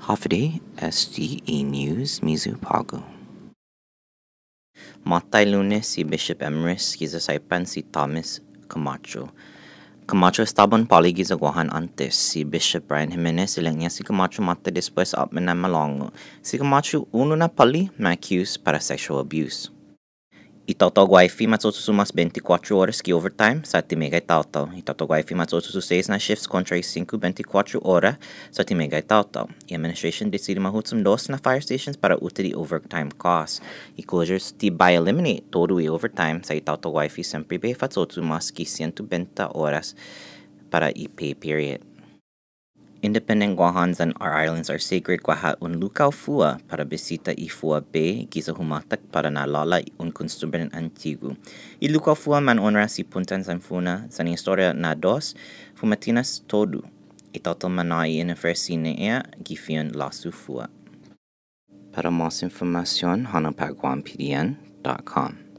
Hafide SDE News Mizu Pago. Matai lunes si Bishop Emrys giza saipan si Thomas Camacho. Camacho estaban pali giza guahan antes si Bishop Ryan Jimenez ilangnya si Camacho mata después up malongo. Si Camacho uno na pali ma accused para sexual abuse. Itautau wifi matsotusu mas 24 horas que overtime sa timega itautau. Itautau wifi matsotusu 6 na shifts contra 5 24 horas sa timega itautau. E administration decide mahutsum dos na fire stations para uta di overtime costs. E closures ti by eliminate todo e overtime sa itautau wifi sempre be fatsotu mas que 120 horas para i pay period. Independent Guahans and our islands are sacred Guaha un lukau fua para besita i fua be giza humatak para na lala un construben antigo. I lukau fua man onra si puntan san funa san historia na dos fumatinas todo. I tautal manai in fersine ea gifion lasu fua. Para más información, hanapaguampdn.com.